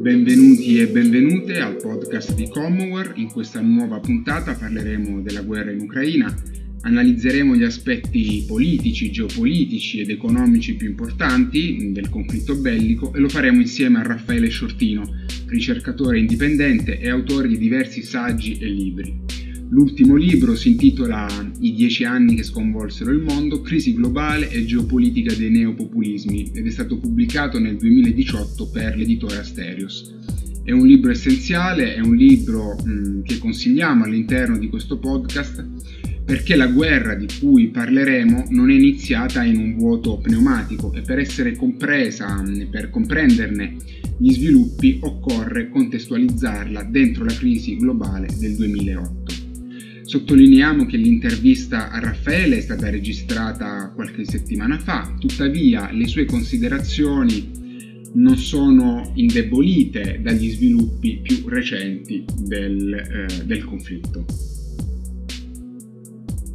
Benvenuti e benvenute al podcast di Commonwealth. In questa nuova puntata parleremo della guerra in Ucraina, analizzeremo gli aspetti politici, geopolitici ed economici più importanti del conflitto bellico e lo faremo insieme a Raffaele Sciortino, ricercatore indipendente e autore di diversi saggi e libri. L'ultimo libro si intitola I dieci anni che sconvolsero il mondo, crisi globale e geopolitica dei neopopulismi ed è stato pubblicato nel 2018 per l'editore Asterios. È un libro essenziale, è un libro mh, che consigliamo all'interno di questo podcast perché la guerra di cui parleremo non è iniziata in un vuoto pneumatico e per essere compresa, per comprenderne gli sviluppi occorre contestualizzarla dentro la crisi globale del 2008. Sottolineiamo che l'intervista a Raffaele è stata registrata qualche settimana fa, tuttavia le sue considerazioni non sono indebolite dagli sviluppi più recenti del, eh, del conflitto.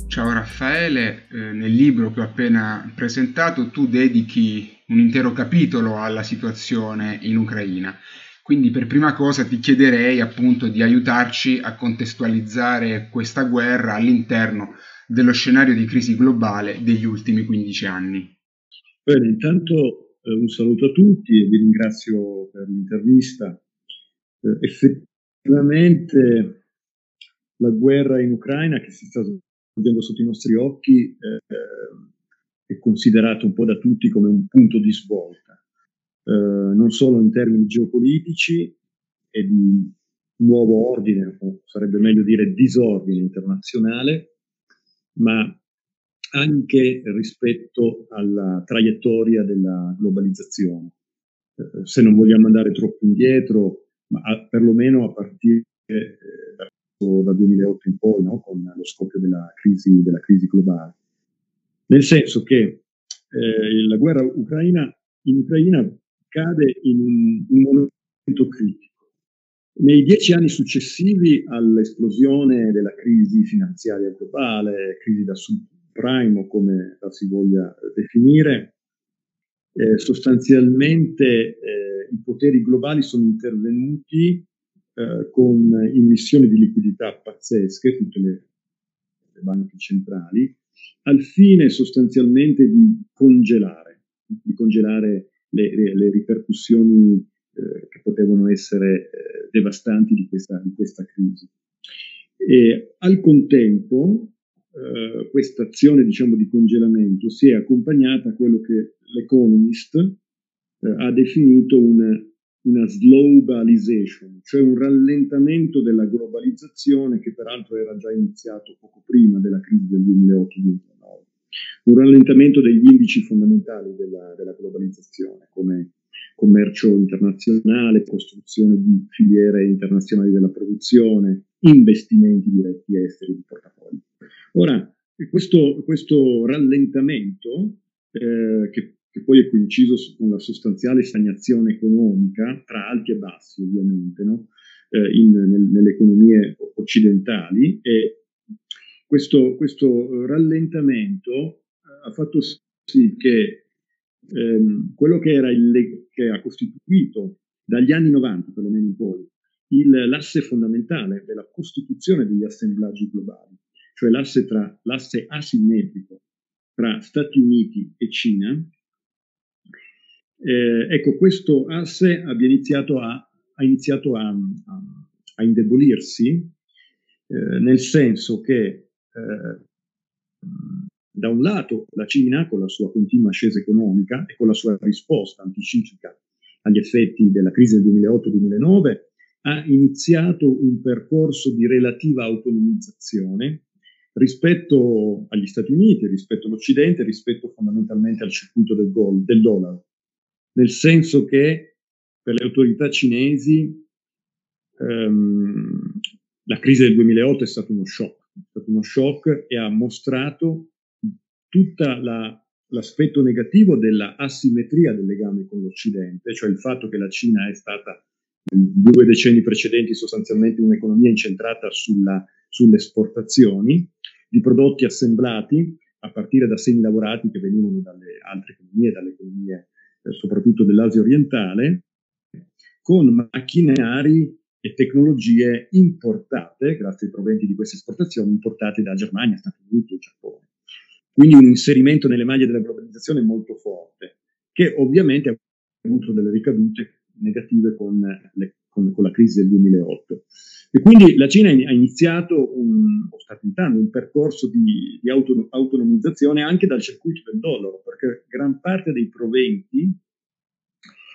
Ciao Raffaele, eh, nel libro che ho appena presentato tu dedichi un intero capitolo alla situazione in Ucraina quindi per prima cosa ti chiederei appunto di aiutarci a contestualizzare questa guerra all'interno dello scenario di crisi globale degli ultimi 15 anni. Bene, intanto eh, un saluto a tutti e vi ringrazio per l'intervista. Eh, effettivamente la guerra in Ucraina che si sta svolgendo sotto i nostri occhi eh, è considerata un po' da tutti come un punto di svolta eh, non solo in termini geopolitici e di nuovo ordine, o sarebbe meglio dire disordine internazionale, ma anche rispetto alla traiettoria della globalizzazione. Eh, se non vogliamo andare troppo indietro, ma a, perlomeno a partire eh, dal 2008 in poi, no? con lo scoppio della crisi, della crisi globale. Nel senso che eh, la guerra ucraina, in Ucraina cade in un, un momento critico. Nei dieci anni successivi all'esplosione della crisi finanziaria globale, crisi da subprime o come la si voglia definire, eh, sostanzialmente eh, i poteri globali sono intervenuti eh, con immissioni di liquidità pazzesche, tutte le, le banche centrali, al fine sostanzialmente di congelare, di congelare le, le ripercussioni eh, che potevano essere eh, devastanti di questa, di questa crisi. E al contempo eh, questa azione diciamo, di congelamento si è accompagnata a quello che l'Economist eh, ha definito una, una globalization, cioè un rallentamento della globalizzazione che peraltro era già iniziato poco prima della crisi del 2008-2009 un rallentamento degli indici fondamentali della, della globalizzazione, come commercio internazionale, costruzione di filiere internazionali della produzione, investimenti diretti esteri di portafogli. Ora, questo, questo rallentamento, eh, che, che, poi è coinciso con la sostanziale stagnazione economica, tra alti e bassi ovviamente, no? eh, in, nel, nelle economie occidentali, e questo, questo rallentamento ha fatto sì che ehm, quello che, era il, che ha costituito dagli anni 90 perlomeno in poi il, l'asse fondamentale della costituzione degli assemblaggi globali, cioè l'asse, tra, l'asse asimmetrico tra Stati Uniti e Cina, eh, ecco, questo asse abbia iniziato a, ha iniziato a, a, a indebolirsi, eh, nel senso che eh, da un lato la Cina, con la sua continua ascesa economica e con la sua risposta anticiclica agli effetti della crisi del 2008-2009, ha iniziato un percorso di relativa autonomizzazione rispetto agli Stati Uniti, rispetto all'Occidente, rispetto fondamentalmente al circuito del, gol, del dollaro, nel senso che per le autorità cinesi ehm, la crisi del 2008 è stato uno shock, è stato uno shock e ha mostrato tutto l'aspetto negativo della asimmetria del legame con l'Occidente, cioè il fatto che la Cina è stata due decenni precedenti sostanzialmente un'economia incentrata sulla, sulle esportazioni di prodotti assemblati a partire da semi lavorati che venivano dalle altre economie, dalle economie eh, soprattutto dell'Asia orientale, con macchinari e tecnologie importate, grazie ai proventi di queste esportazioni, importate da Germania, Stati Uniti e Giappone. Quindi un inserimento nelle maglie della globalizzazione molto forte, che ovviamente ha avuto delle ricadute negative con, le, con, con la crisi del 2008. E quindi la Cina ha iniziato, un, o sta tentando un percorso di, di auto, autonomizzazione anche dal circuito del dollaro, perché gran parte dei proventi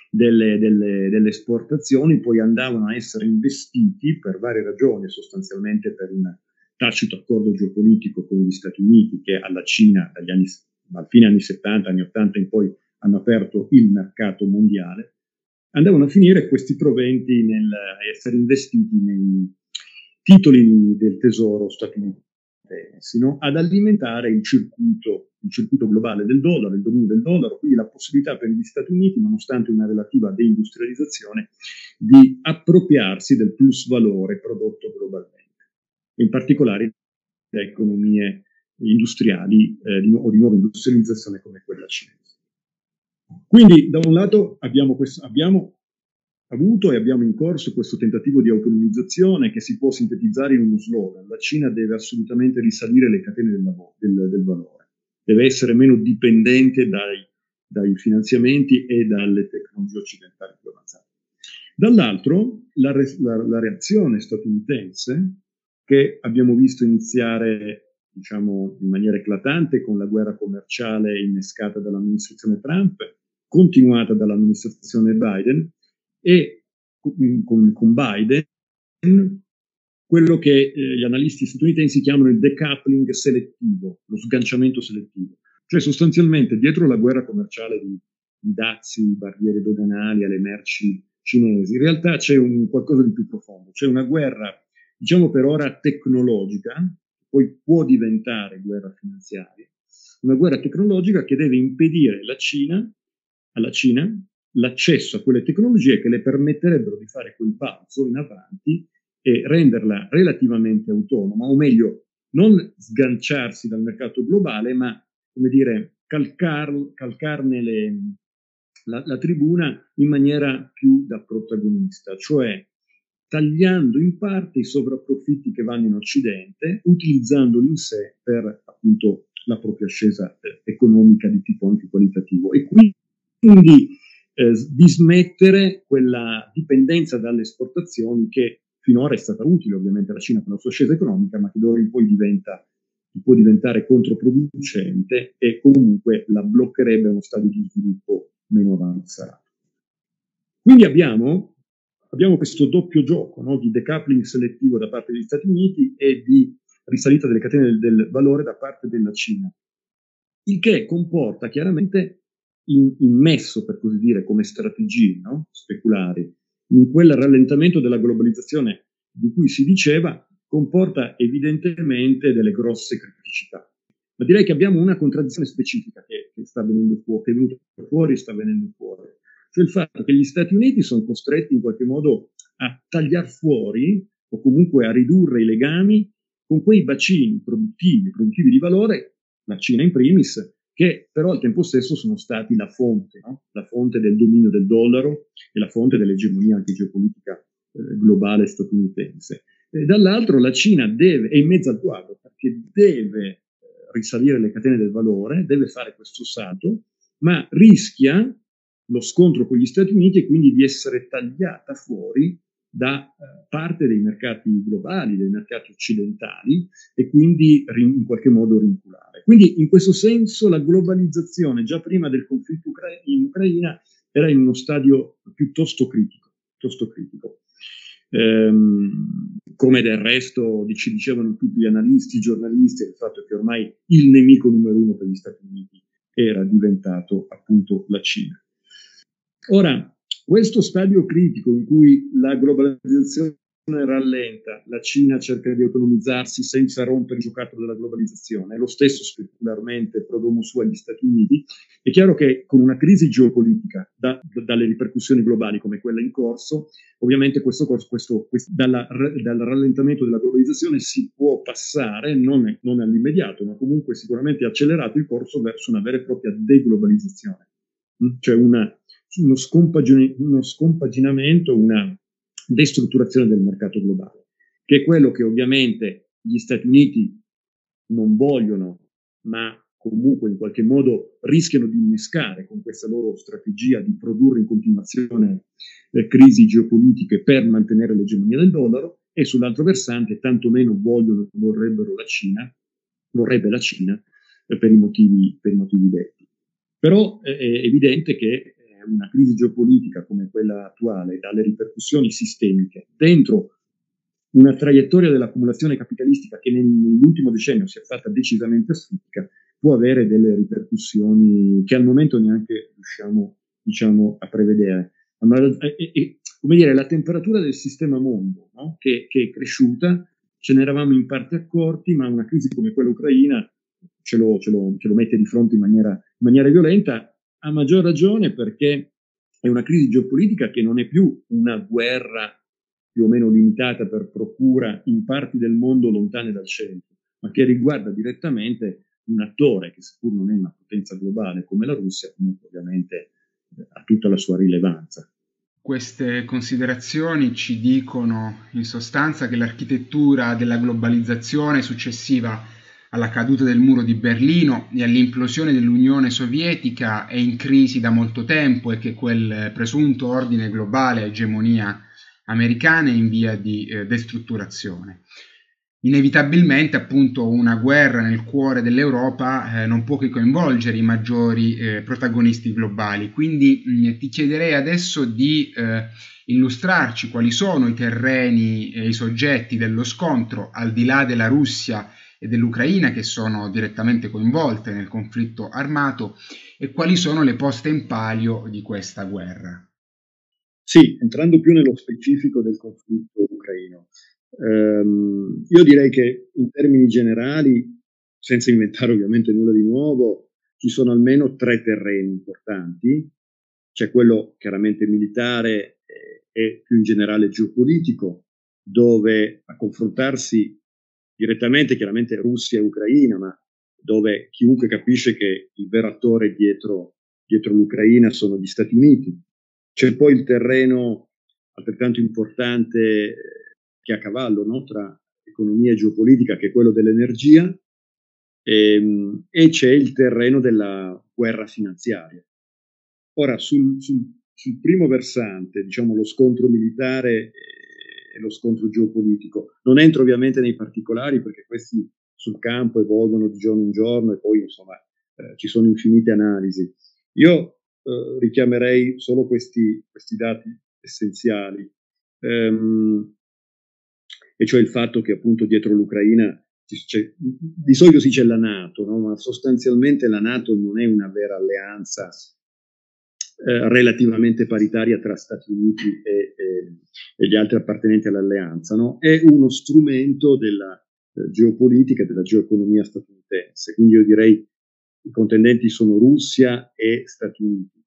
delle, delle, delle, esportazioni poi andavano a essere investiti per varie ragioni, sostanzialmente per un tacito accordo geopolitico con gli Stati Uniti che alla Cina dagli anni, dal fine anni 70, anni 80 in poi hanno aperto il mercato mondiale andavano a finire questi proventi nel essere investiti nei titoli del tesoro statunitensi, no? ad alimentare il circuito, il circuito globale del dollaro, il dominio del dollaro, quindi la possibilità per gli Stati Uniti, nonostante una relativa deindustrializzazione, di appropriarsi del plus valore prodotto globalmente, in particolare da economie industriali eh, di, o di nuova industrializzazione come quella cinese. Quindi da un lato abbiamo, questo, abbiamo, avuto e abbiamo in corso questo tentativo di autonomizzazione che si può sintetizzare in uno slogan. La Cina deve assolutamente risalire le catene del, del, del valore, deve essere meno dipendente dai, dai, finanziamenti e dalle tecnologie occidentali più avanzate. Dall'altro la, la, la reazione statunitense che abbiamo visto iniziare diciamo, in maniera eclatante con la guerra commerciale innescata dall'amministrazione Trump continuata dall'amministrazione Biden e con, con Biden quello che eh, gli analisti statunitensi chiamano il decoupling selettivo, lo sganciamento selettivo. Cioè sostanzialmente dietro la guerra commerciale di, di dazi, barriere doganali alle merci cinesi, in realtà c'è un qualcosa di più profondo, c'è una guerra, diciamo per ora tecnologica, poi può diventare guerra finanziaria, una guerra tecnologica che deve impedire Cina alla Cina l'accesso a quelle tecnologie che le permetterebbero di fare quel balzo in avanti e renderla relativamente autonoma, o meglio, non sganciarsi dal mercato globale, ma, come dire, calcar, calcarne le, la, la tribuna in maniera più da protagonista, cioè tagliando in parte i sovrapprofitti che vanno in Occidente, utilizzandoli in sé per appunto la propria ascesa eh, economica di tipo anche qualitativo. E qui quindi eh, dismettere quella dipendenza dalle esportazioni che finora è stata utile ovviamente alla Cina per la sua scesa economica, ma che d'ora in poi diventa, può diventare controproducente e comunque la bloccherebbe a uno stadio di sviluppo meno avanzato. Quindi abbiamo, abbiamo questo doppio gioco no, di decoupling selettivo da parte degli Stati Uniti e di risalita delle catene del, del valore da parte della Cina, il che comporta chiaramente immesso, per così dire, come strategie no? speculari in quel rallentamento della globalizzazione di cui si diceva, comporta evidentemente delle grosse criticità. Ma direi che abbiamo una contraddizione specifica che, che sta venendo fuori, che è venuta fuori e sta venendo fuori. Cioè il fatto che gli Stati Uniti sono costretti in qualche modo a tagliare fuori o comunque a ridurre i legami con quei bacini produttivi, produttivi di valore, la Cina in primis, che però al tempo stesso sono stati la fonte, no? la fonte del dominio del dollaro e la fonte dell'egemonia anche geopolitica eh, globale statunitense. E dall'altro la Cina deve, è in mezzo al quadro, perché deve eh, risalire le catene del valore, deve fare questo salto, ma rischia lo scontro con gli Stati Uniti e quindi di essere tagliata fuori da eh, parte dei mercati globali, dei mercati occidentali e quindi in qualche modo rinculare. Quindi in questo senso la globalizzazione già prima del conflitto Ucra- in Ucraina era in uno stadio piuttosto critico. Piuttosto critico. Ehm, come del resto ci dicevano tutti gli analisti, i giornalisti, il fatto che ormai il nemico numero uno per gli Stati Uniti era diventato appunto la Cina. Ora, questo stadio critico in cui la globalizzazione rallenta, la Cina cerca di autonomizzarsi senza rompere il giocattolo della globalizzazione, lo stesso specularmente prodomo su agli Stati Uniti, è chiaro che con una crisi geopolitica da, da, dalle ripercussioni globali come quella in corso, ovviamente questo corso, questo, questo, dalla, dal rallentamento della globalizzazione si può passare, non, non all'immediato, ma comunque sicuramente accelerato il corso verso una vera e propria deglobalizzazione, mm? cioè una uno, scompagin- uno scompaginamento, una destrutturazione del mercato globale, che è quello che ovviamente gli Stati Uniti non vogliono, ma comunque in qualche modo rischiano di innescare con questa loro strategia di produrre in continuazione eh, crisi geopolitiche per mantenere l'egemonia del dollaro e sull'altro versante tantomeno vogliono, vorrebbero la Cina, vorrebbe la Cina eh, per, i motivi, motivi detti. Però eh, è evidente che una crisi geopolitica come quella attuale, dalle ripercussioni sistemiche dentro una traiettoria dell'accumulazione capitalistica che nell'ultimo decennio si è fatta decisamente asfittica, può avere delle ripercussioni che al momento neanche riusciamo diciamo, a prevedere. Ma, e, e, come dire, la temperatura del sistema mondo, no? che, che, è cresciuta, ce ne eravamo in parte accorti, ma una crisi come quella ucraina ce lo, ce lo, ce lo mette di fronte in maniera, in maniera violenta, a maggior ragione perché è una crisi geopolitica che non è più una guerra più o meno limitata per procura in parti del mondo lontane dal centro, ma che riguarda direttamente un attore che seppur non è una potenza globale come la Russia, comunque ovviamente eh, ha tutta la sua rilevanza. Queste considerazioni ci dicono in sostanza che l'architettura della globalizzazione successiva alla caduta del muro di Berlino e all'implosione dell'Unione Sovietica è in crisi da molto tempo e che quel presunto ordine globale egemonia americana è in via di eh, destrutturazione. Inevitabilmente, appunto, una guerra nel cuore dell'Europa eh, non può che coinvolgere i maggiori eh, protagonisti globali. Quindi mh, mm, ti chiederei adesso di eh, illustrarci quali sono i terreni e i soggetti dello scontro, al di là della Russia e dell'Ucraina che sono direttamente coinvolte nel conflitto armato e quali sono le poste in palio di questa guerra. Sì, entrando più nello specifico del conflitto ucraino, ehm, io direi che in termini generali, senza inventare ovviamente nulla di nuovo, ci sono almeno tre terreni importanti. C'è quello chiaramente militare eh, e più in generale geopolitico, dove a confrontarsi direttamente chiaramente Russia e Ucraina, ma dove chiunque capisce che il vero attore dietro, dietro l'Ucraina sono gli Stati Uniti c'è poi il terreno altrettanto importante eh, che è a cavallo no? tra economia e geopolitica, che è quello dell'energia, e, ehm, e c'è il terreno della guerra finanziaria. Ora, sul, sul, sul primo versante, diciamo lo scontro militare e lo scontro geopolitico, non entro ovviamente nei particolari perché questi sul campo evolvono di giorno in giorno e poi insomma eh, ci sono infinite analisi. Io eh, richiamerei solo questi, questi dati essenziali, ehm, e cioè il fatto che appunto dietro l'Ucraina c'è, di solito si dice la Nato, no? ma sostanzialmente la Nato non è una vera alleanza eh, relativamente paritaria tra Stati Uniti e, e, e gli altri appartenenti all'alleanza, no? è uno strumento della eh, geopolitica, della geoeconomia statunitense. Quindi io direi i contendenti sono Russia e Stati Uniti.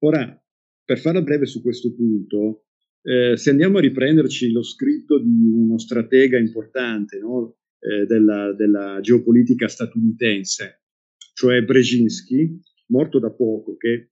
Ora, per farla breve su questo punto, eh, se andiamo a riprenderci lo scritto di uno stratega importante no? eh, della, della, geopolitica statunitense, cioè Brzezinski, morto da poco, che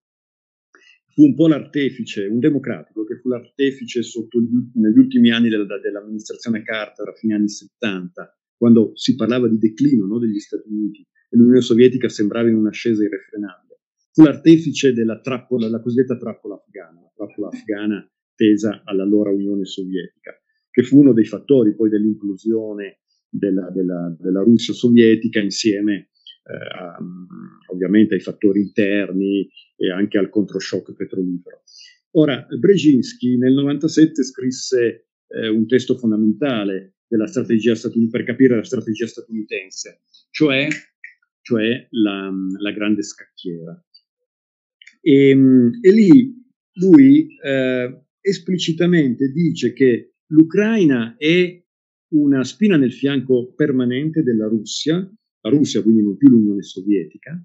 fu un po' l'artefice, un democratico, che fu l'artefice sotto, negli ultimi anni della, dell'amministrazione Carter, a fine anni 70, quando si parlava di declino no, degli Stati Uniti e l'Unione Sovietica sembrava in un'ascesa irrefrenabile. Fu l'artefice della trappola, la cosiddetta trappola afghana, la trappola afghana tesa all'allora Unione Sovietica, che fu uno dei fattori poi dell'implosione della, della, della Russia sovietica insieme eh, a, ovviamente ai fattori interni e anche al controshock petrolifero. Ora, Brzezinski nel 97 scrisse eh, un testo fondamentale strategia per capire la strategia statunitense, cioè cioè la, la grande scacchiera. E, e lì lui eh, esplicitamente dice che l'Ucraina è una spina nel fianco permanente della Russia, la Russia quindi non più l'Unione Sovietica,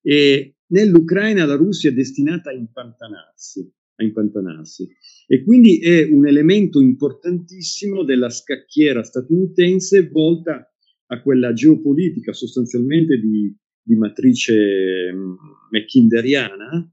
e nell'Ucraina la Russia è destinata a impantanarsi, a impantanarsi. E quindi è un elemento importantissimo della scacchiera statunitense volta a quella geopolitica sostanzialmente di, di matrice mckinderiana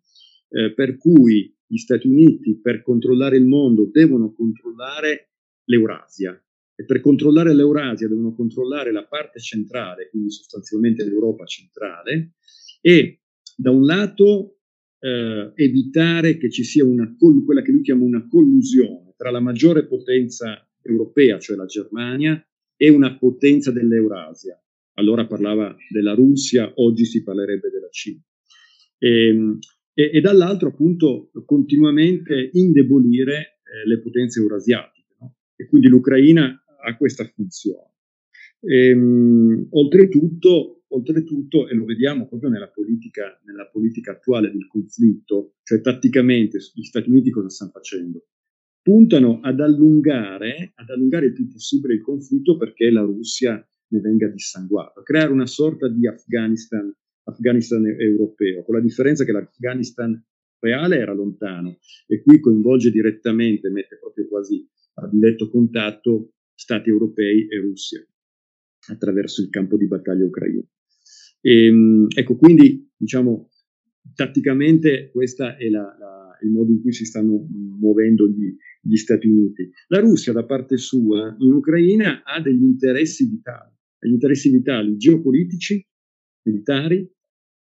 eh, per cui gli Stati Uniti per controllare il mondo devono controllare l'Eurasia e per controllare l'Eurasia devono controllare la parte centrale, quindi sostanzialmente l'Europa centrale, e da un lato eh, evitare che ci sia una, quella che lui chiama una collusione tra la maggiore potenza europea, cioè la Germania, e una potenza dell'Eurasia. Allora parlava della Russia, oggi si parlerebbe della Cina. E, ehm, e, e dall'altro appunto continuamente indebolire eh, le potenze eurasiatiche. No? E quindi l'Ucraina ha questa funzione. Ehm, oltretutto, oltretutto, e lo vediamo proprio nella politica, nella politica attuale del conflitto, cioè tatticamente gli Stati Uniti cosa stanno facendo? Puntano ad allungare, ad allungare il più possibile il conflitto perché la Russia ne venga dissanguata, creare una sorta di Afghanistan Afghanistan europeo, con la differenza che l'Afghanistan reale era lontano e qui coinvolge direttamente, mette proprio quasi a diretto contatto stati europei e Russia attraverso il campo di battaglia ucraino. E, ehm, ecco, quindi diciamo tatticamente questo è la, la, il modo in cui si stanno muovendo gli, gli, Stati Uniti. La Russia, da parte sua, in Ucraina ha degli interessi vitali, degli interessi vitali geopolitici, militari,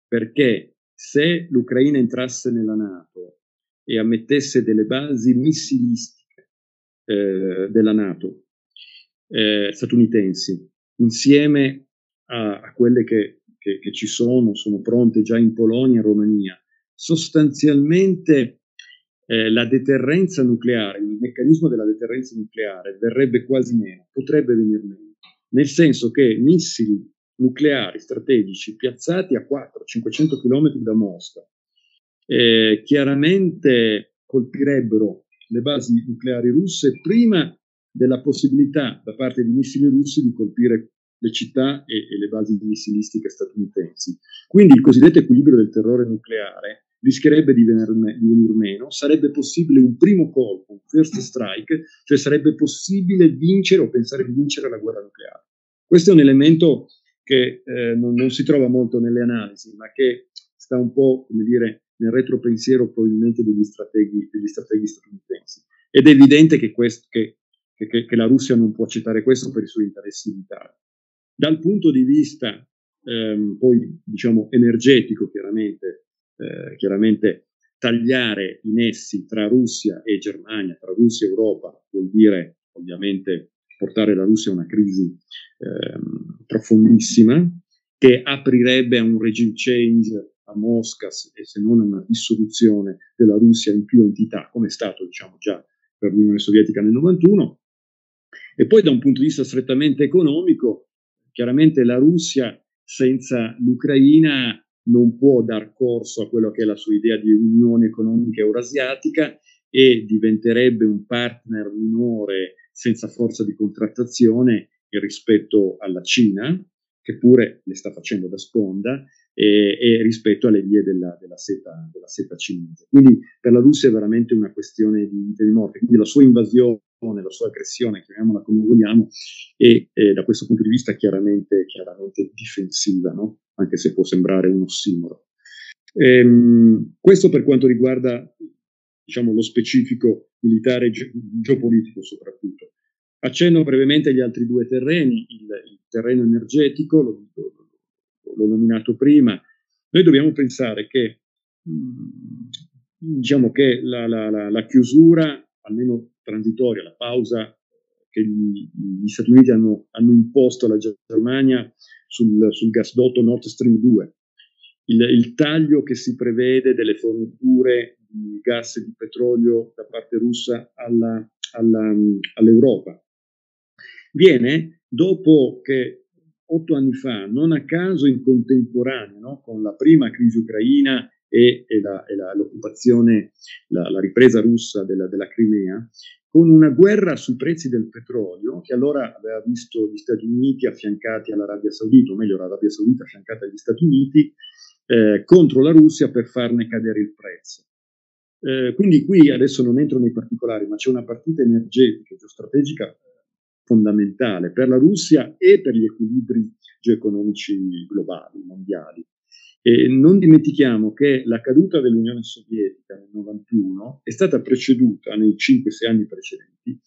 perché se l'Ucraina entrasse nella Nato e ammettesse delle basi missilistiche eh, della Nato eh, statunitensi insieme a, a quelle che, che, che, ci sono, sono pronte già in Polonia e Romania, sostanzialmente eh, la deterrenza nucleare, il meccanismo della deterrenza nucleare verrebbe quasi meno, potrebbe venire meno, nel senso che missili nucleari strategici piazzati a 400-500 km da Mosca, eh, chiaramente colpirebbero le basi nucleari russe prima della possibilità da parte di missili russi di colpire le città e, e le basi missilistiche statunitensi. Quindi il cosiddetto equilibrio del terrore nucleare rischierebbe di venir, di venir, meno, sarebbe possibile un primo colpo, un first strike, cioè sarebbe possibile vincere o pensare di vincere la guerra nucleare. Questo è un elemento che eh, non, non, si trova molto nelle analisi, ma che sta un po', come dire, nel retropensiero probabilmente degli strateghi, degli strateghi statunitensi. Ed è evidente che, quest, che, che, che, la Russia non può accettare questo per i suoi interessi militari. Dal punto di vista ehm, poi, diciamo, energetico, chiaramente, eh, chiaramente tagliare i nessi tra Russia e Germania, tra Russia e Europa, vuol dire ovviamente portare la Russia a una crisi eh, profondissima che aprirebbe a un regime change a Mosca e se non a una dissoluzione della Russia in più entità, come è stato diciamo, già per l'Unione Sovietica nel 91. E poi da un punto di vista strettamente economico, chiaramente la Russia senza l'Ucraina non può dar corso a quello che è la sua idea di unione economica eurasiatica e diventerebbe un partner minore senza forza di contrattazione rispetto alla Cina, che pure le sta facendo da sponda, e, e rispetto alle vie della, della, seta, della, seta, cinese. Quindi per la Russia è veramente una questione di vita e di morte. Quindi la sua invasione, la sua aggressione, chiamiamola come vogliamo, è, è da questo punto di vista chiaramente, chiaramente difensiva, no? anche se può sembrare un ossimoro. Ehm, questo per quanto riguarda diciamo, lo specifico militare ge- geopolitico soprattutto. Accenno brevemente agli altri due terreni, il, il terreno energetico, l'ho, l'ho, nominato prima, noi dobbiamo pensare che, mh, diciamo che la, la, la, la, chiusura, almeno transitoria, la pausa che gli, gli Stati Uniti hanno, hanno, imposto alla Germania sul, sul gasdotto Nord Stream 2, il, il, taglio che si prevede delle forniture di gas e di petrolio da parte russa alla, alla, all'Europa. Viene dopo che otto anni fa, non a caso in contemporanea no, con la prima crisi ucraina e, e, la, e la, l'occupazione, la, la, ripresa russa della, della Crimea, con una guerra sui prezzi del petrolio che allora aveva visto gli Stati Uniti affiancati all'Arabia Saudita, o meglio l'Arabia Saudita affiancata agli Stati Uniti, eh, contro la Russia per farne cadere il prezzo. Eh, quindi qui adesso non entro nei particolari, ma c'è una partita energetica geostrategica fondamentale per la Russia e per gli equilibri geoeconomici globali, mondiali. E non dimentichiamo che la caduta dell'Unione Sovietica nel 91 è stata preceduta nei 5-6 anni precedenti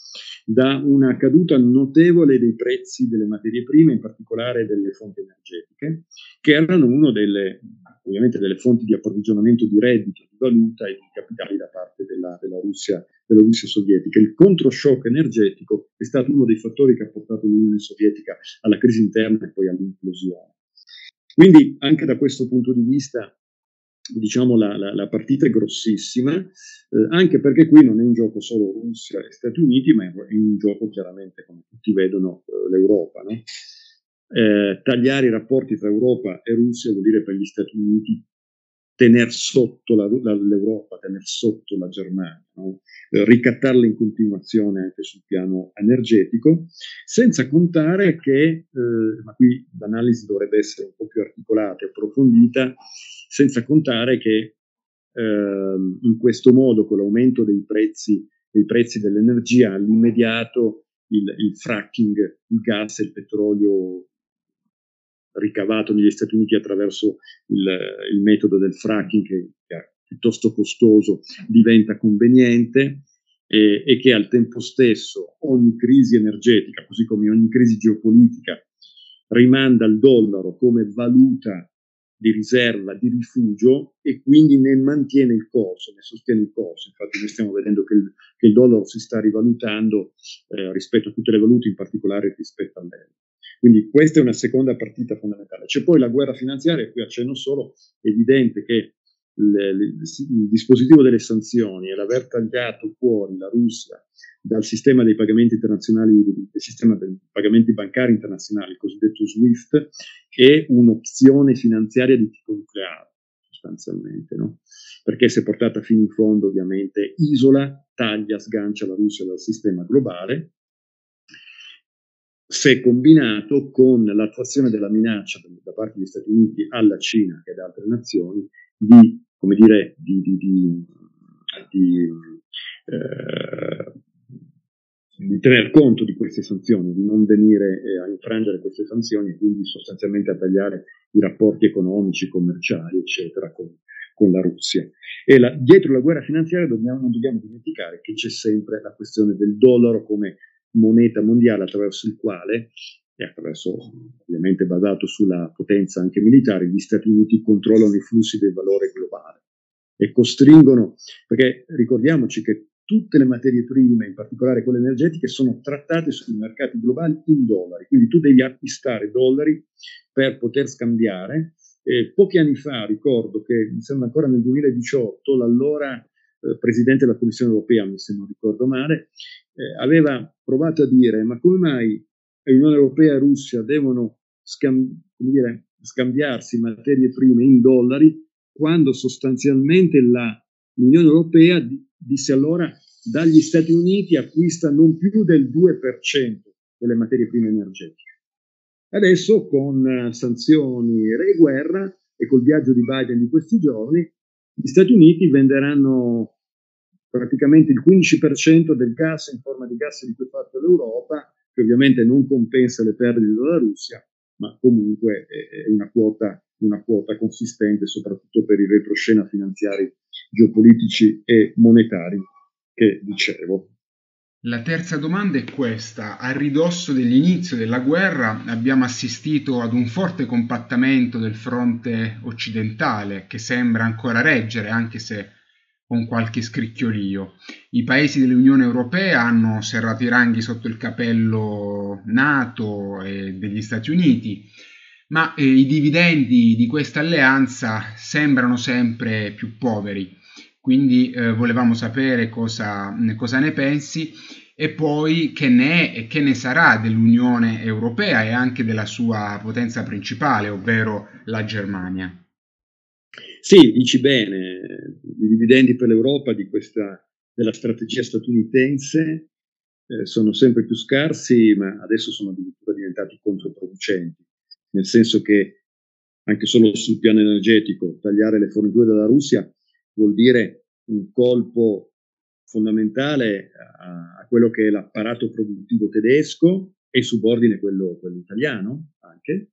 da una caduta notevole dei prezzi delle materie prime, in particolare delle fonti energetiche, che erano una delle, delle fonti di approvvigionamento di reddito, di valuta e di capitali da parte della, della, Russia, della Russia sovietica. Il controshock energetico è stato uno dei fattori che ha portato l'Unione Sovietica alla crisi interna e poi all'implosione. Quindi anche da questo punto di vista diciamo la, la, la partita è grossissima, eh, anche perché qui non è in gioco solo Russia e Stati Uniti, ma è in gioco chiaramente, come tutti vedono, eh, l'Europa. No? Eh, tagliare i rapporti tra Europa e Russia vuol dire per gli Stati Uniti tenere sotto la, la, l'Europa, tenere sotto la Germania, no? eh, ricattarla in continuazione anche sul piano energetico, senza contare che, eh, ma qui l'analisi dovrebbe essere un po' più articolata e approfondita, senza contare che eh, in questo modo, con l'aumento dei prezzi, dei prezzi dell'energia, all'immediato il, il fracking, il gas e il petrolio ricavato negli Stati Uniti attraverso il, il metodo del fracking, che, è piuttosto costoso, diventa conveniente e, e, che al tempo stesso ogni crisi energetica, così come ogni crisi geopolitica, rimanda il dollaro come valuta di riserva, di rifugio e quindi ne mantiene il corso, ne sostiene il corso. Infatti noi stiamo vedendo che il, che il dollaro si sta rivalutando eh, rispetto a tutte le valute, in particolare rispetto all'euro. Quindi questa è una seconda partita fondamentale. C'è poi la guerra finanziaria, qui accenno solo, è evidente che il, il, il dispositivo delle sanzioni e l'aver tagliato fuori la Russia dal sistema dei pagamenti internazionali, del sistema dei pagamenti bancari internazionali, il cosiddetto SWIFT, è un'opzione finanziaria di tipo nucleare, sostanzialmente, no? Perché se portata fino in fondo, ovviamente, isola, taglia, sgancia la Russia dal sistema globale se combinato con l'attuazione della minaccia da parte degli Stati Uniti alla Cina e ad altre nazioni di, come dire, di, di, di, di eh, di tener conto di queste sanzioni, di non venire eh, a infrangere queste sanzioni e quindi sostanzialmente a tagliare i rapporti economici, commerciali, eccetera, con, con la Russia. E la, dietro la guerra finanziaria dobbiamo, non dobbiamo dimenticare che c'è sempre la questione del dollaro come moneta mondiale attraverso il quale, e attraverso ovviamente basato sulla potenza anche militare, gli Stati Uniti controllano i flussi del valore globale e costringono, perché ricordiamoci che tutte le materie prime, in particolare quelle energetiche, sono trattate sui mercati globali in dollari, quindi tu devi acquistare dollari per poter scambiare. Eh, pochi anni fa ricordo che, mi sembra ancora nel 2018, l'allora eh, Presidente della Commissione europea, se non ricordo male, eh, aveva provato a dire ma come mai l'Unione Europea e Russia devono scambi- dire, scambiarsi materie prime in dollari quando sostanzialmente la, l'Unione Europea disse allora dagli Stati Uniti acquista non più del 2% delle materie prime energetiche. Adesso con eh, sanzioni e guerra e col viaggio di Biden di questi giorni, gli Stati Uniti venderanno praticamente il 15% del gas in forma di gas di cui è fatta l'Europa, che ovviamente non compensa le perdite della Russia, ma comunque è una quota, una quota consistente soprattutto per i retroscena finanziari geopolitici e monetari che dicevo. La terza domanda è questa. A ridosso dell'inizio della guerra abbiamo assistito ad un forte compattamento del fronte occidentale che sembra ancora reggere, anche se con qualche scricchiolio. I paesi dell'Unione Europea hanno serrato i ranghi sotto il capello NATO e degli Stati Uniti, ma eh, i dividendi di questa alleanza sembrano sempre più poveri. Quindi eh, volevamo sapere cosa, cosa ne pensi e poi che ne è e che ne sarà dell'Unione Europea e anche della sua potenza principale, ovvero la Germania. Sì, dici bene, i dividendi per l'Europa questa, della strategia statunitense eh, sono sempre più scarsi, ma adesso sono addirittura diventati controproducenti, nel senso che anche solo sul piano energetico tagliare le forniture dalla Russia vuol dire un colpo fondamentale a, a quello che è l'apparato produttivo tedesco e subordine quello, quello italiano anche,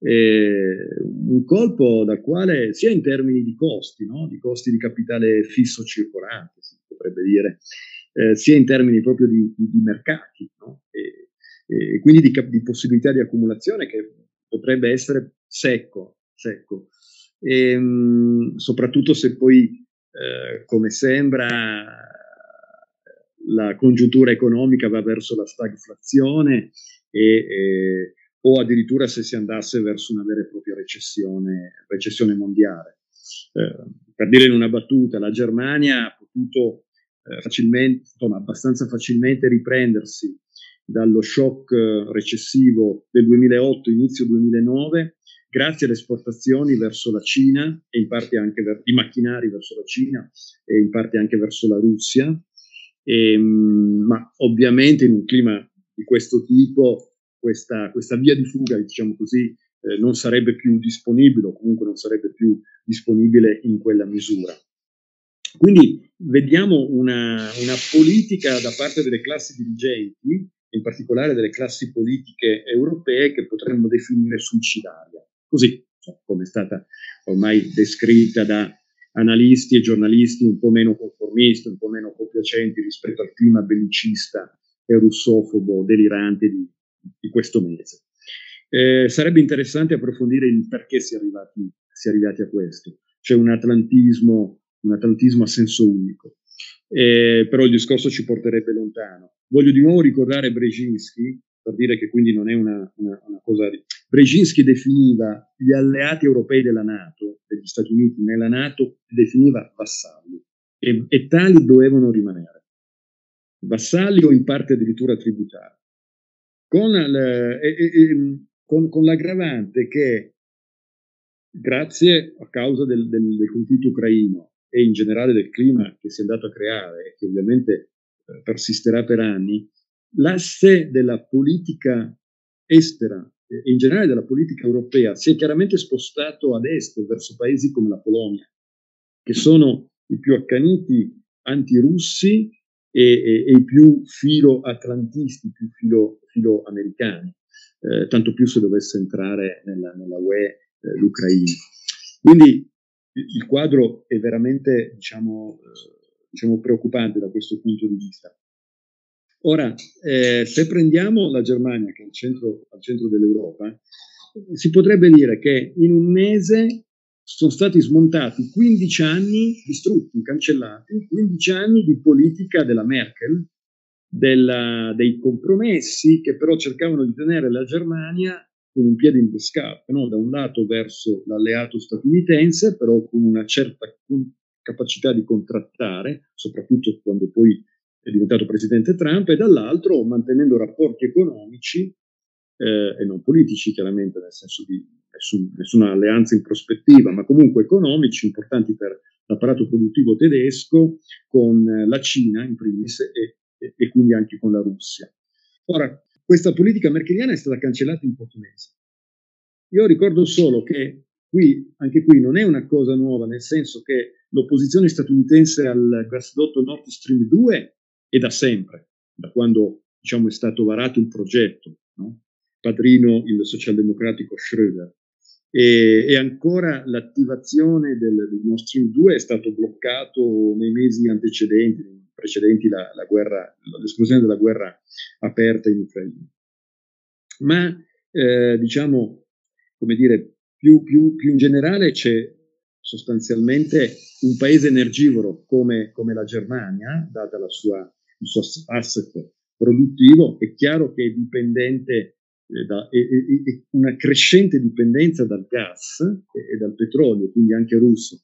Eh, un colpo dal quale sia in termini di costi, no? di costi di capitale fisso circolante, si potrebbe dire, eh, sia in termini proprio di, di, di mercati no? e, e, quindi di, di, possibilità di accumulazione che potrebbe essere secco, secco. E, mh, soprattutto se poi, eh, come sembra, la congiuntura economica va verso la stagflazione e, e, o addirittura se si andasse verso una vera e propria recessione, recessione mondiale. Eh, per dire in una battuta, la Germania ha potuto eh, facilmente, insomma, abbastanza facilmente riprendersi dallo shock eh, recessivo del 2008, inizio 2009, grazie alle esportazioni verso la Cina e in parte anche ver- i macchinari verso la Cina e in parte anche verso la Russia. E, ehm, ma ovviamente in un clima di questo tipo questa, questa via di fuga, diciamo così, eh, non sarebbe più disponibile o comunque non sarebbe più disponibile in quella misura. Quindi vediamo una, una politica da parte delle classi dirigenti, in particolare delle classi politiche europee, che potremmo definire suicidaria. Così, cioè, come è stata ormai descritta da analisti e giornalisti un po' meno conformisti, un po' meno compiacenti rispetto al clima bellicista e russofobo delirante di, di questo mese. Eh, sarebbe interessante approfondire il perché si è arrivati, si è arrivati a questo. C'è un atlantismo, un atlantismo a senso unico, eh, però il discorso ci porterebbe lontano. Voglio di nuovo ricordare Brzezinski, per dire che quindi non è una, una, una cosa... Brzezinski definiva gli alleati europei della Nato, degli Stati Uniti nella Nato, definiva vassalli. E, e tali dovevano rimanere. Vassalli o in parte addirittura tributari. Con, le, e, e, con, con l'aggravante che grazie a causa del, del, del, conflitto ucraino e in generale del clima che si è andato a creare che ovviamente eh, persisterà per anni, l'asse della politica estera e in generale della politica europea si è chiaramente spostato ad est verso paesi come la Polonia, che sono i più accaniti antirussi e, e, e i più filo-atlantisti, più filo, filo-americani, eh, tanto più se dovesse entrare nella, nella UE eh, l'Ucraina. Quindi il quadro è veramente diciamo, eh, diciamo, preoccupante da questo punto di vista. Ora, eh, se prendiamo la Germania, che è al centro, al centro dell'Europa, si potrebbe dire che in un mese sono stati smontati 15 anni, distrutti, cancellati, 15 anni di politica della Merkel, della, dei compromessi che però cercavano di tenere la Germania con un piede in scarpe, no? da un lato verso l'alleato statunitense, però con una certa capacità di contrattare, soprattutto quando poi è diventato presidente Trump, e dall'altro mantenendo rapporti economici eh, e non politici, chiaramente, nel senso di nessun, nessuna alleanza in prospettiva, ma comunque economici importanti per l'apparato produttivo tedesco con la Cina in primis e, e, e quindi anche con la Russia. Ora, questa politica merkeliana è stata cancellata in pochi mesi. Io ricordo solo che qui, anche qui, non è una cosa nuova, nel senso che l'opposizione statunitense al gasdotto Nord Stream 2 è da sempre, da quando diciamo, è stato varato il progetto, no? padrino il socialdemocratico Schröder. E, e ancora l'attivazione del, del Nord Stream 2 è stato bloccato nei mesi antecedenti, precedenti la, la guerra, l'esplosione della guerra aperta in Ucraina. Ma eh, diciamo, come dire, più, più, più, in generale c'è sostanzialmente un paese energivoro come, come la Germania, data la sua, il suo asset produttivo, è chiaro che è dipendente eh, da, e, e, e, una crescente dipendenza dal gas e, e, dal petrolio, quindi anche russo.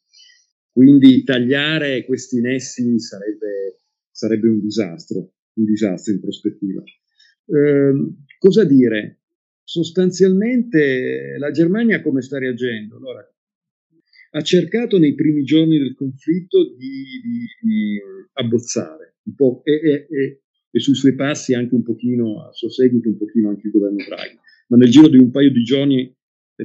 Quindi tagliare questi nessi sarebbe, sarebbe un disastro, un disastro in prospettiva. Eh, cosa dire? Sostanzialmente la Germania come sta reagendo? Allora, ha cercato nei primi giorni del conflitto di, di, di abbozzare un po' e, e, e sui suoi passi anche un pochino, a suo seguito un pochino anche il governo Draghi. Ma nel giro di un paio di giorni,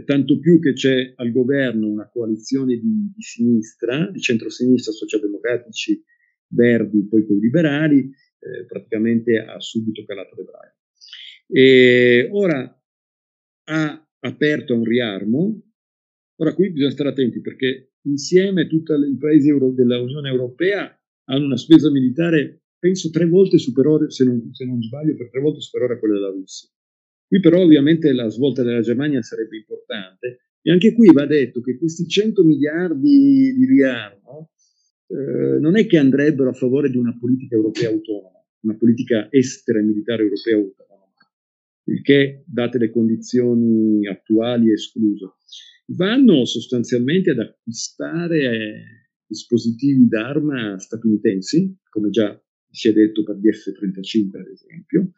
tanto più che c'è al governo una coalizione di, di sinistra, di centrosinistra, socialdemocratici, verdi, poi con i liberali, eh, praticamente ha subito calato le braghe. E ora ha aperto un riarmo. Ora qui bisogna stare attenti perché insieme tutti i paesi dell'Unione Europea hanno una spesa militare, penso, tre volte superiore, se non, se non sbaglio, per tre volte superiore a quella della Russia. Qui però ovviamente la svolta della Germania sarebbe importante e anche qui va detto che questi 100 miliardi di riarmo eh, non è che andrebbero a favore di una politica europea autonoma, una politica estera e militare europea autonoma, il che, date le condizioni attuali, è escluso. Vanno sostanzialmente ad acquistare dispositivi d'arma statunitensi, come già si è detto per gli F-35 ad esempio,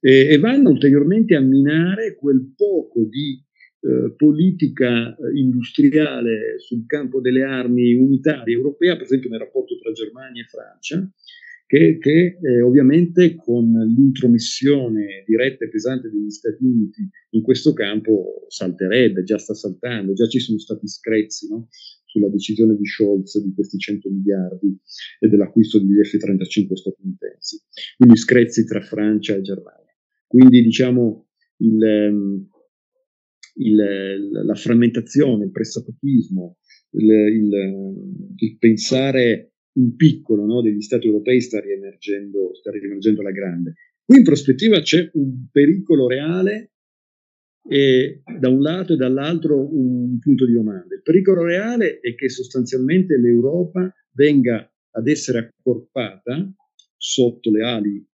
e, e vanno ulteriormente a minare quel poco di eh, politica eh, industriale sul campo delle armi unitarie europea, per esempio nel rapporto tra Germania e Francia, che, che eh, ovviamente con l'intromissione diretta e pesante degli Stati Uniti in questo campo salterebbe, già sta saltando, già ci sono stati screzzi no? Sulla decisione di Scholz di questi 100 miliardi e dell'acquisto degli F-35 statunitensi, quindi screzzi tra Francia e Germania. Quindi diciamo il, ehm, il, la frammentazione, il pressapochismo, il, il, pensare in piccolo no, degli Stati europei sta riemergendo, sta riemergendo alla grande. Qui in prospettiva c'è un pericolo reale e da un lato e dall'altro un punto di domanda. Il pericolo reale è che sostanzialmente l'Europa venga ad essere accorpata sotto le ali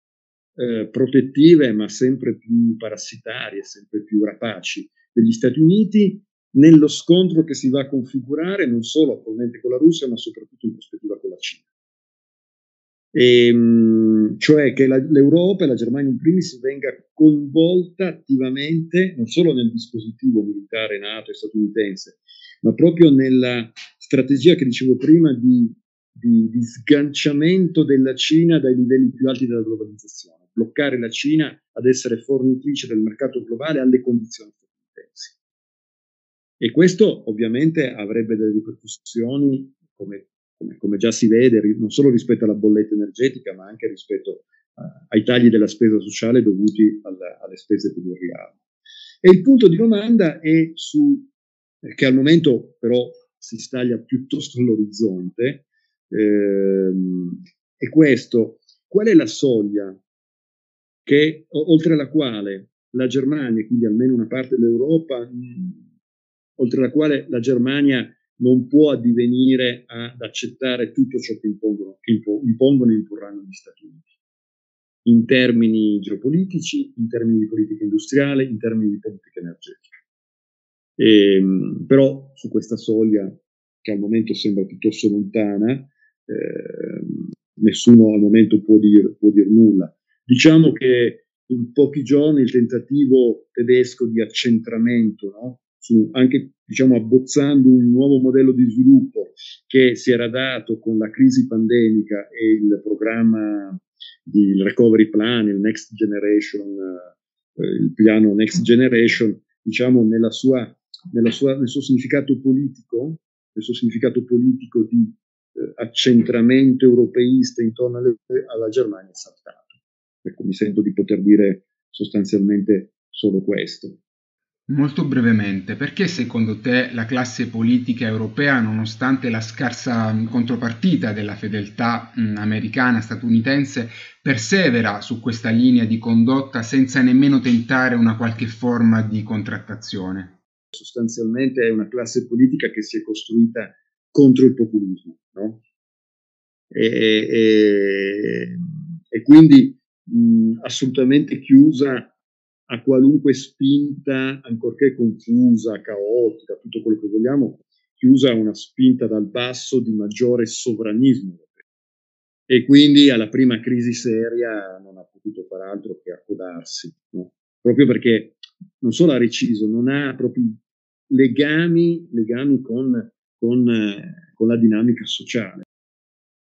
eh, protettive ma sempre più parassitarie, sempre più rapaci degli Stati Uniti nello scontro che si va a configurare non solo attualmente con la Russia ma soprattutto in prospettiva con la Cina. E, ehm, cioè che la, l'Europa e la Germania in primis venga coinvolta attivamente non solo nel dispositivo militare NATO e statunitense, ma proprio nella strategia che dicevo prima di, di, di sganciamento della Cina dai livelli più alti della globalizzazione bloccare la Cina ad essere fornitrice del mercato globale alle condizioni statunitensi. E questo ovviamente avrebbe delle ripercussioni, come, come, come, già si vede, non solo rispetto alla bolletta energetica, ma anche rispetto uh, ai tagli della spesa sociale dovuti alla, alle spese per il riarmo. E il punto di domanda è su, che al momento però si staglia piuttosto all'orizzonte, ehm, è questo, qual è la soglia che, oltre alla quale la Germania, quindi almeno una parte dell'Europa, mh, oltre alla quale la Germania non può addivenire ad accettare tutto ciò che impongono, che impongono e imporranno gli Stati Uniti, in termini geopolitici, in termini di politica industriale, in termini di politica energetica. E, ehm, però su questa soglia, che al momento sembra piuttosto lontana, eh, nessuno al momento può dire, può nulla. Diciamo che in pochi giorni il tentativo tedesco di accentramento, no? Su, anche diciamo, abbozzando un nuovo modello di sviluppo che si era dato con la crisi pandemica e il programma il recovery plan, il next generation, eh, il piano next generation, diciamo nella sua, nella sua, nel suo significato politico, nel suo significato politico di eh, accentramento europeista intorno alle, alla Germania è saltato. Ecco, mi sento di poter dire sostanzialmente solo questo. Molto brevemente, perché secondo te la classe politica europea, nonostante la scarsa contropartita della fedeltà americana, statunitense, persevera su questa linea di condotta senza nemmeno tentare una qualche forma di contrattazione? Sostanzialmente è una classe politica che si è costruita contro il populismo, no? e, e, e quindi mh, assolutamente chiusa a qualunque spinta, ancorché confusa, caotica, tutto quello che vogliamo, chiusa a una spinta dal basso di maggiore sovranismo. E quindi alla prima crisi seria non ha potuto far altro che accodarsi, no? proprio perché non solo ha reciso, non ha proprio legami, legami con, con, eh, con la dinamica sociale.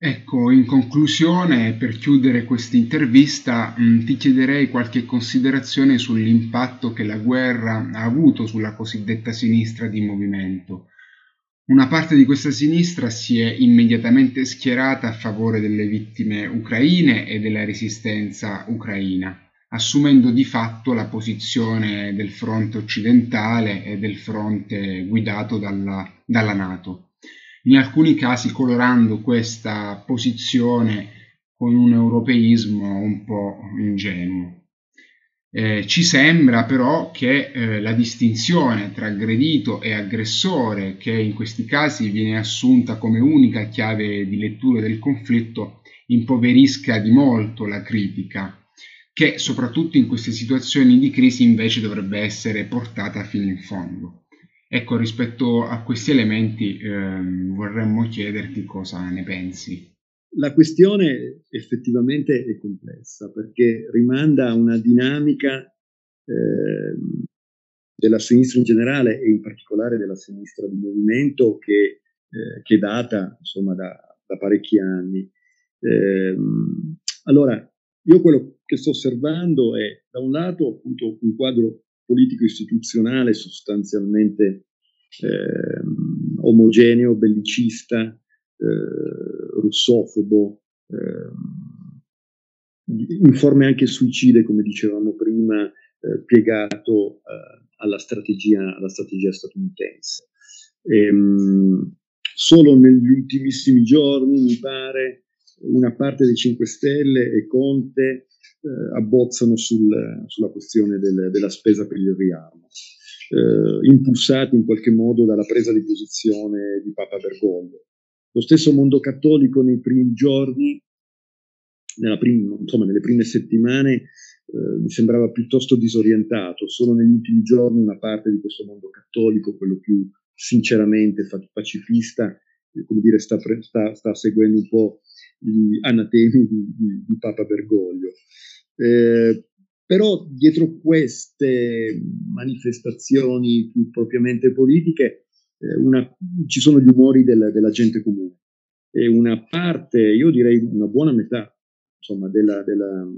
Ecco, in conclusione, per chiudere questa intervista, mm, ti chiederei qualche considerazione sull'impatto che la guerra ha avuto sulla cosiddetta sinistra di movimento. Una parte di questa sinistra si è immediatamente schierata a favore delle vittime ucraine e della resistenza ucraina. assumendo di fatto la posizione del fronte occidentale e del fronte guidato dalla, dalla Nato. In alcuni casi colorando questa posizione con un europeismo un po' ingenuo. Eh, ci sembra però che eh, la distinzione tra aggredito e aggressore, che in questi casi viene assunta come unica chiave di lettura del conflitto, impoverisca di molto la critica che soprattutto in queste situazioni di crisi invece dovrebbe essere portata fino in fondo. Ecco, rispetto a questi elementi eh, vorremmo chiederti cosa ne pensi. La questione effettivamente è complessa perché rimanda a una dinamica eh, della sinistra in generale e in particolare della sinistra di movimento che, eh, che data insomma, da, da parecchi anni. Eh, allora, io quello che sto osservando è da un lato appunto un quadro politico-istituzionale sostanzialmente eh, omogeneo, bellicista, eh, russofobo, eh, in forme anche suicide, come dicevamo prima, eh, piegato eh, alla strategia, alla, strategia, statunitense. Ehm, solo negli ultimissimi giorni, mi pare, una parte dei 5 Stelle e Conte eh, abbozzano sul, sulla questione del, della spesa per il riarmo, eh, impulsati in qualche modo dalla presa di posizione di Papa Bergoglio. Lo stesso mondo cattolico nei primi giorni, prim- insomma, nelle prime settimane, eh, mi sembrava piuttosto disorientato. Solo negli ultimi giorni una parte di questo mondo cattolico, quello più sinceramente pacifista, eh, come dire, sta, sta, sta seguendo un po' gli anatemi di, di, di Papa Bergoglio. Eh, però dietro queste manifestazioni più propriamente politiche eh, una, ci sono gli umori del, della gente comune e una parte, io direi una buona metà insomma, della, della,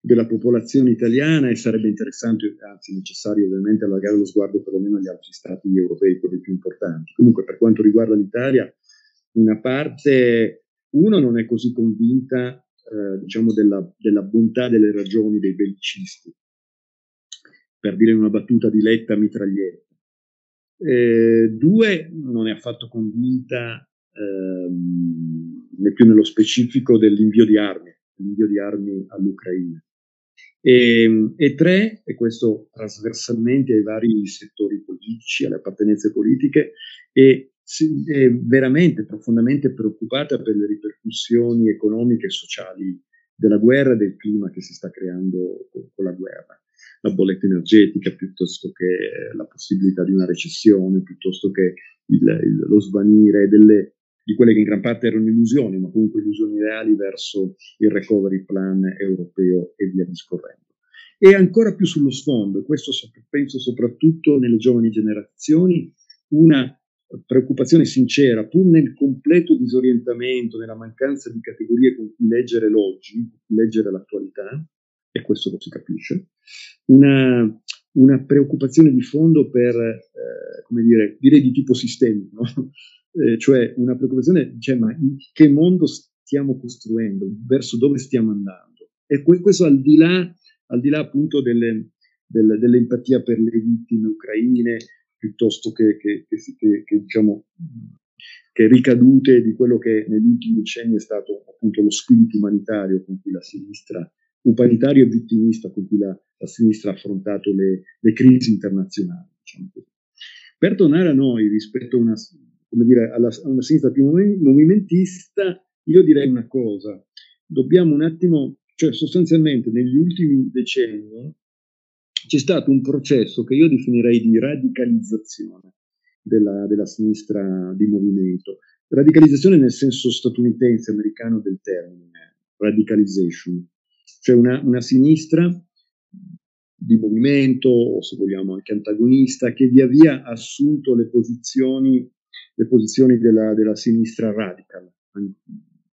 della popolazione italiana e sarebbe interessante, anzi necessario ovviamente allargare lo sguardo perlomeno agli altri stati europei, quelli più importanti. Comunque per quanto riguarda l'Italia, una parte uno non è così convinta eh, diciamo della, della, bontà delle ragioni dei bellicisti, per dire in una battuta di Letta mitraglietta. Eh, due, non è affatto convinta ehm, né più nello specifico dell'invio di armi, l'invio di armi all'Ucraina. E, e, tre, e questo trasversalmente ai vari settori politici, alle appartenenze politiche, è è veramente profondamente preoccupata per le ripercussioni economiche e sociali della guerra e del clima che si sta creando con la guerra. La bolletta energetica piuttosto che la possibilità di una recessione, piuttosto che il, il, lo svanire delle, di quelle che in gran parte erano illusioni, ma comunque illusioni reali verso il recovery plan europeo e via discorrendo. E ancora più sullo sfondo, e questo penso soprattutto nelle giovani generazioni, una preoccupazione sincera, pur nel completo disorientamento, nella mancanza di categorie con cui leggere l'oggi, leggere l'attualità, e questo lo si capisce, una, una preoccupazione di fondo per, eh, come dire, direi di tipo sistemico, no? eh, cioè una preoccupazione, cioè, ma in che mondo stiamo costruendo, verso dove stiamo andando? E questo al di là, al di là appunto delle, delle, dell'empatia per le vittime ucraine, piuttosto che, che, che, che, diciamo, ricadute di quello che negli ultimi decenni è stato appunto lo spirito umanitario con cui la sinistra, umanitario e vittimista con cui la, la sinistra ha affrontato le, le crisi internazionali. Diciamo per tornare a noi rispetto a una, dire, alla, a una sinistra più movimentista, io direi una cosa, dobbiamo un attimo, cioè sostanzialmente negli ultimi decenni c'è stato un processo che io definirei di radicalizzazione della, della sinistra di movimento. Radicalizzazione nel senso statunitense, americano del termine, radicalization, cioè una, una sinistra di movimento, o se vogliamo anche antagonista, che via via ha assunto le posizioni, le posizioni della, della sinistra radical,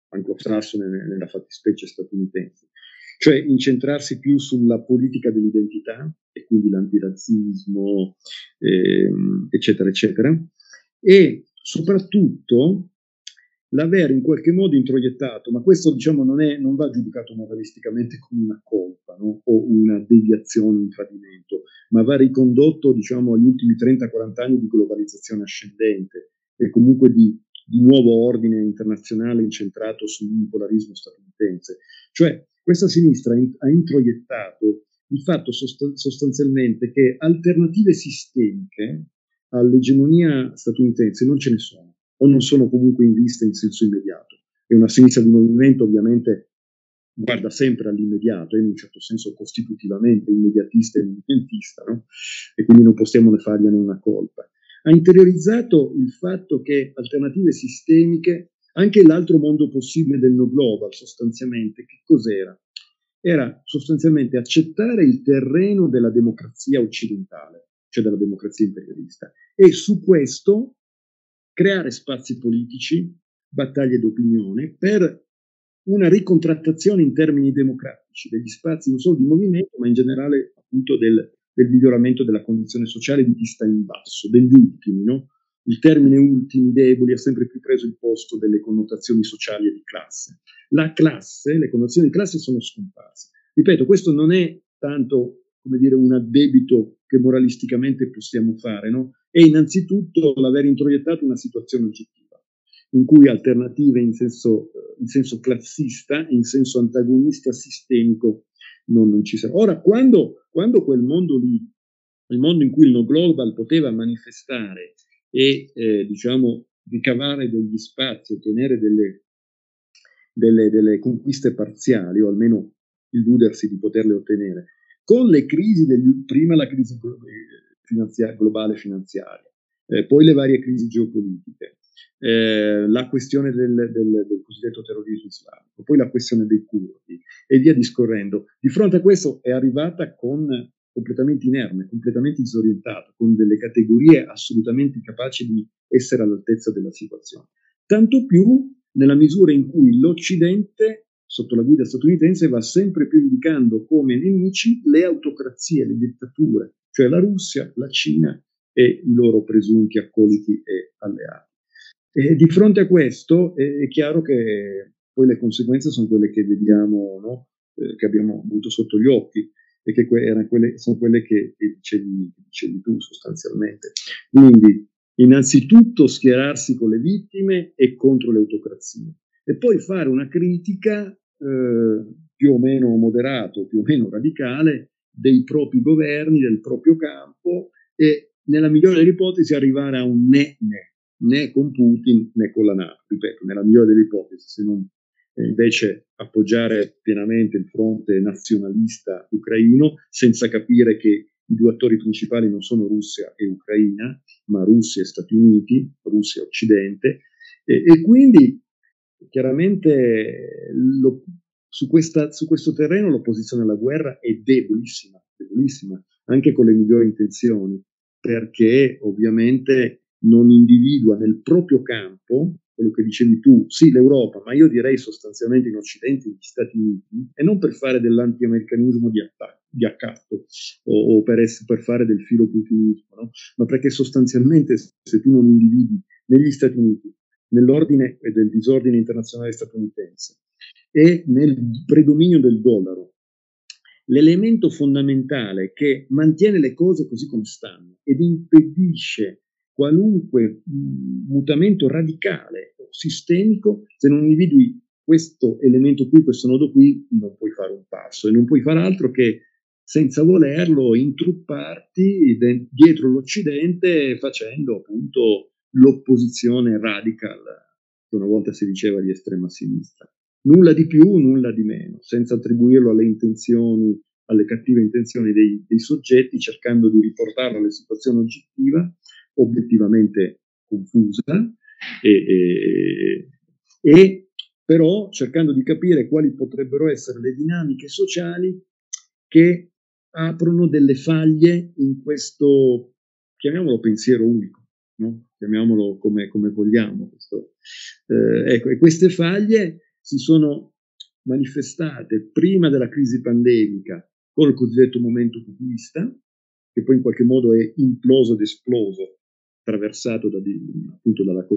anglosassone nella fattispecie statunitense cioè incentrarsi più sulla politica dell'identità e quindi l'antirazzismo, eh, eccetera, eccetera, e soprattutto l'aver in qualche modo introiettato, ma questo diciamo non, è, non va giudicato moralisticamente come una colpa no? o una deviazione, un tradimento, ma va ricondotto diciamo, agli ultimi 30-40 anni di globalizzazione ascendente e comunque di, di nuovo ordine internazionale incentrato sull'unipolarismo statunitense. Cioè questa sinistra ha introiettato il fatto sostanzialmente che alternative sistemiche all'egemonia statunitense non ce ne sono, o non sono comunque in vista in senso immediato. E una sinistra di movimento ovviamente guarda sempre all'immediato, è in un certo senso costitutivamente immediatista e movimentista, no? e quindi non possiamo ne fargliene una colpa. Ha interiorizzato il fatto che alternative sistemiche, anche l'altro mondo possibile del no global sostanzialmente, che cos'era? Era sostanzialmente accettare il terreno della democrazia occidentale, cioè della democrazia imperialista, e su questo creare spazi politici, battaglie d'opinione, per una ricontrattazione in termini democratici degli spazi non solo di movimento, ma in generale appunto del, del miglioramento della condizione sociale di chi sta in basso, degli ultimi, no? Il termine ultimi deboli ha sempre più preso il posto delle connotazioni sociali e di classe. La classe, le connotazioni di classe sono scomparse. Ripeto, questo non è tanto come dire, un addebito che moralisticamente possiamo fare, no? È innanzitutto l'aver introiettato una situazione oggettiva, in cui alternative in senso, in senso classista, in senso antagonista sistemico, non, non ci sono. Ora, quando, quando, quel mondo lì, il mondo in cui il no global poteva manifestare e, eh, diciamo, ricavare degli spazi, ottenere delle, delle, delle conquiste parziali, o almeno illudersi di poterle ottenere, con le crisi degli, prima la crisi finanzia, globale finanziaria, eh, poi le varie crisi geopolitiche, eh, la questione del, del, del, cosiddetto terrorismo islamico, poi la questione dei curdi e via discorrendo. Di fronte a questo è arrivata con completamente inerme, completamente disorientata, con delle categorie assolutamente incapaci di essere all'altezza della situazione. Tanto più nella misura in cui l'Occidente sotto la guida statunitense va sempre più indicando come nemici le autocrazie, le dittature, cioè la Russia, la Cina e i loro presunti accoliti e alleati. E di fronte a questo è, chiaro che poi le conseguenze sono quelle che vediamo, no? eh, che abbiamo avuto sotto gli occhi che que- quelle, sono quelle che, che dicevi, dicevi tu sostanzialmente. Quindi, innanzitutto schierarsi con le vittime e contro le autocrazie. E poi fare una critica eh, più o meno moderato, più o meno radicale dei propri governi, del proprio campo e nella migliore delle ipotesi arrivare a un né né, né con Putin né con la NATO, ripeto, nella migliore delle ipotesi, se non eh, invece appoggiare pienamente il fronte nazionalista ucraino senza capire che i due attori principali non sono Russia e Ucraina, ma Russia e Stati Uniti, Russia e Occidente, e, e quindi chiaramente lo, su, questa, su, questo terreno l'opposizione alla guerra è debolissima, debolissima, anche con le migliori intenzioni, perché ovviamente non individua nel proprio campo quello che dicevi tu, sì l'Europa, ma io direi sostanzialmente in Occidente gli Stati Uniti, e non per fare dell'antiamericanismo di, attacco, di accatto o, o per, essere, per, fare del filo putinismo, no? ma perché sostanzialmente se tu non individui negli Stati Uniti nell'ordine e del disordine internazionale statunitense e nel predominio del dollaro. L'elemento fondamentale che mantiene le cose così come stanno ed impedisce qualunque mutamento radicale o sistemico, se non individui questo elemento qui, questo nodo qui, non puoi fare un passo e non puoi fare altro che senza volerlo intrupparti dietro l'Occidente facendo appunto l'opposizione radical che una volta si diceva di estrema sinistra. Nulla di più, nulla di meno, senza attribuirlo alle intenzioni, alle cattive intenzioni dei, dei soggetti, cercando di riportarlo alla situazione oggettiva, obiettivamente confusa, e, e, e però cercando di capire quali potrebbero essere le dinamiche sociali che aprono delle faglie in questo, chiamiamolo pensiero unico no? chiamiamolo come, come vogliamo. Eh, ecco, e queste faglie si sono manifestate prima della crisi pandemica con il cosiddetto momento populista, che poi in qualche modo è imploso ed esploso attraversato da, appunto dalla,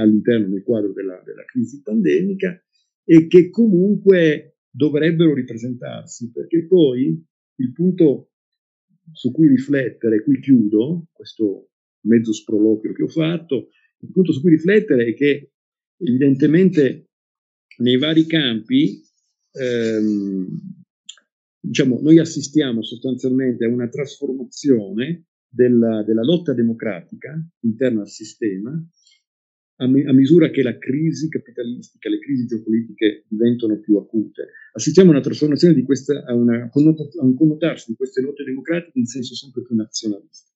all'interno del quadro della, della crisi pandemica e che comunque dovrebbero ripresentarsi, perché poi il punto su cui riflettere, qui chiudo questo mezzo sproloquio che ho fatto, il punto su cui riflettere è che evidentemente nei vari campi ehm, diciamo, noi assistiamo sostanzialmente a una trasformazione della, della lotta democratica interna al sistema a, a, misura che la crisi capitalistica, le crisi geopolitiche diventano più acute. Assistiamo a una trasformazione di questa, a, una, a un connotarsi di queste lotte democratiche in senso sempre più nazionalista.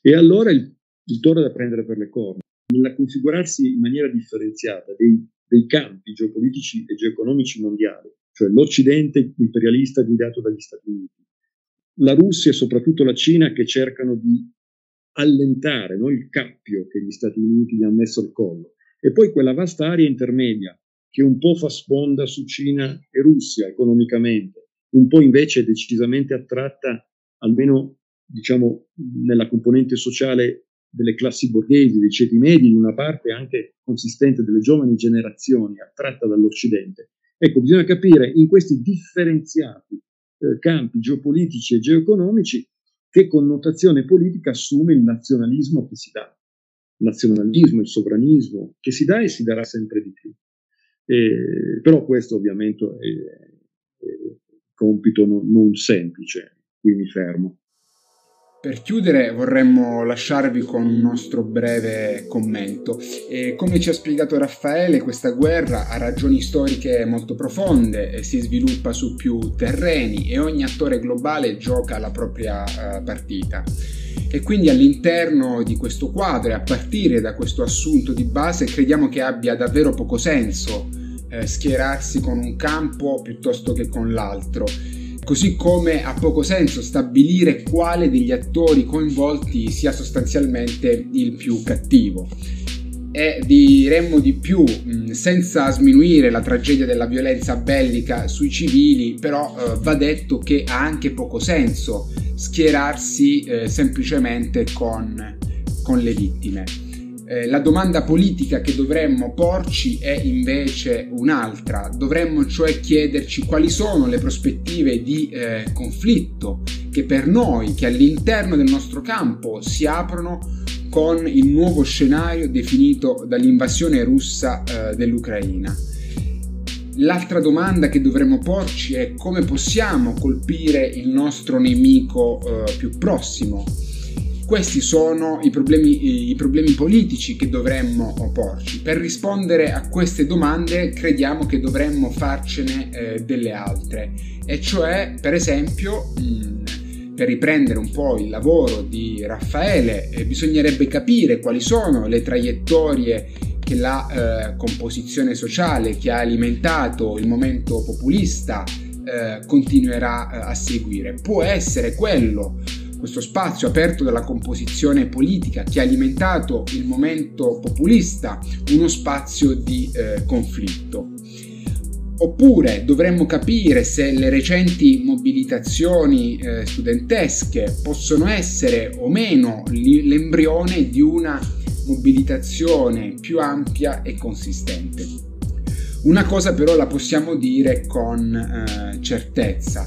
E allora il, il toro da prendere per le corna, nella configurarsi in maniera differenziata dei, dei campi geopolitici e geoeconomici mondiali, cioè l'Occidente imperialista guidato dagli Stati Uniti, la Russia e soprattutto la Cina che cercano di allentare no, il cappio che gli Stati Uniti gli hanno messo al collo, e poi quella vasta area intermedia che un po' fa sponda su Cina e Russia economicamente, un po' invece è decisamente attratta, almeno diciamo nella componente sociale delle classi borghesi, dei ceti medi, in una parte anche consistente delle giovani generazioni attratta dall'Occidente. Ecco, bisogna capire in questi differenziati eh, campi geopolitici e geoeconomici che connotazione politica assume il nazionalismo che si dà, il nazionalismo, il sovranismo che si dà e si darà sempre di più. Eh, però questo ovviamente è, è compito non, non semplice, qui mi fermo. Per chiudere vorremmo lasciarvi con un nostro breve commento. E come ci ha spiegato Raffaele, questa guerra ha ragioni storiche molto profonde, si sviluppa su più terreni e ogni attore globale gioca la propria uh, partita. E quindi all'interno di questo quadro e a partire da questo assunto di base crediamo che abbia davvero poco senso eh, schierarsi con un campo piuttosto che con l'altro così come ha poco senso stabilire quale degli attori coinvolti sia sostanzialmente il più cattivo. E diremmo di più, senza sminuire la tragedia della violenza bellica sui civili, però eh, va detto che ha anche poco senso schierarsi eh, semplicemente con, con le vittime. Eh, la domanda politica che dovremmo porci è invece un'altra, dovremmo cioè chiederci quali sono le prospettive di eh, conflitto che per noi, che all'interno del nostro campo si aprono con il nuovo scenario definito dall'invasione russa eh, dell'Ucraina. L'altra domanda che dovremmo porci è come possiamo colpire il nostro nemico eh, più prossimo, questi sono i problemi, i problemi politici che dovremmo porci. Per rispondere a queste domande crediamo che dovremmo farcene eh, delle altre, e cioè per esempio... Mh, per riprendere un po' il lavoro di Raffaele, eh, bisognerebbe capire quali sono le traiettorie che la eh, composizione sociale che ha alimentato il momento populista eh, continuerà eh, a seguire. Può essere quello questo spazio aperto dalla composizione politica che ha alimentato il momento populista, uno spazio di eh, conflitto. Oppure dovremmo capire se le recenti mobilitazioni eh, studentesche possono essere o meno l'embrione di una mobilitazione più ampia e consistente. Una cosa però la possiamo dire con eh, certezza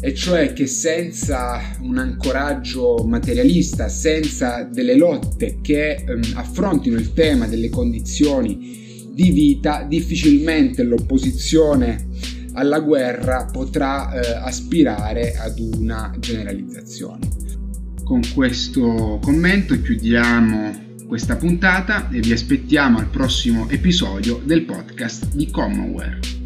e cioè che senza un ancoraggio materialista, senza delle lotte che ehm, affrontino il tema delle condizioni di vita, difficilmente l'opposizione alla guerra potrà eh, aspirare ad una generalizzazione. Con questo commento chiudiamo questa puntata e vi aspettiamo al prossimo episodio del podcast di Commonwealth.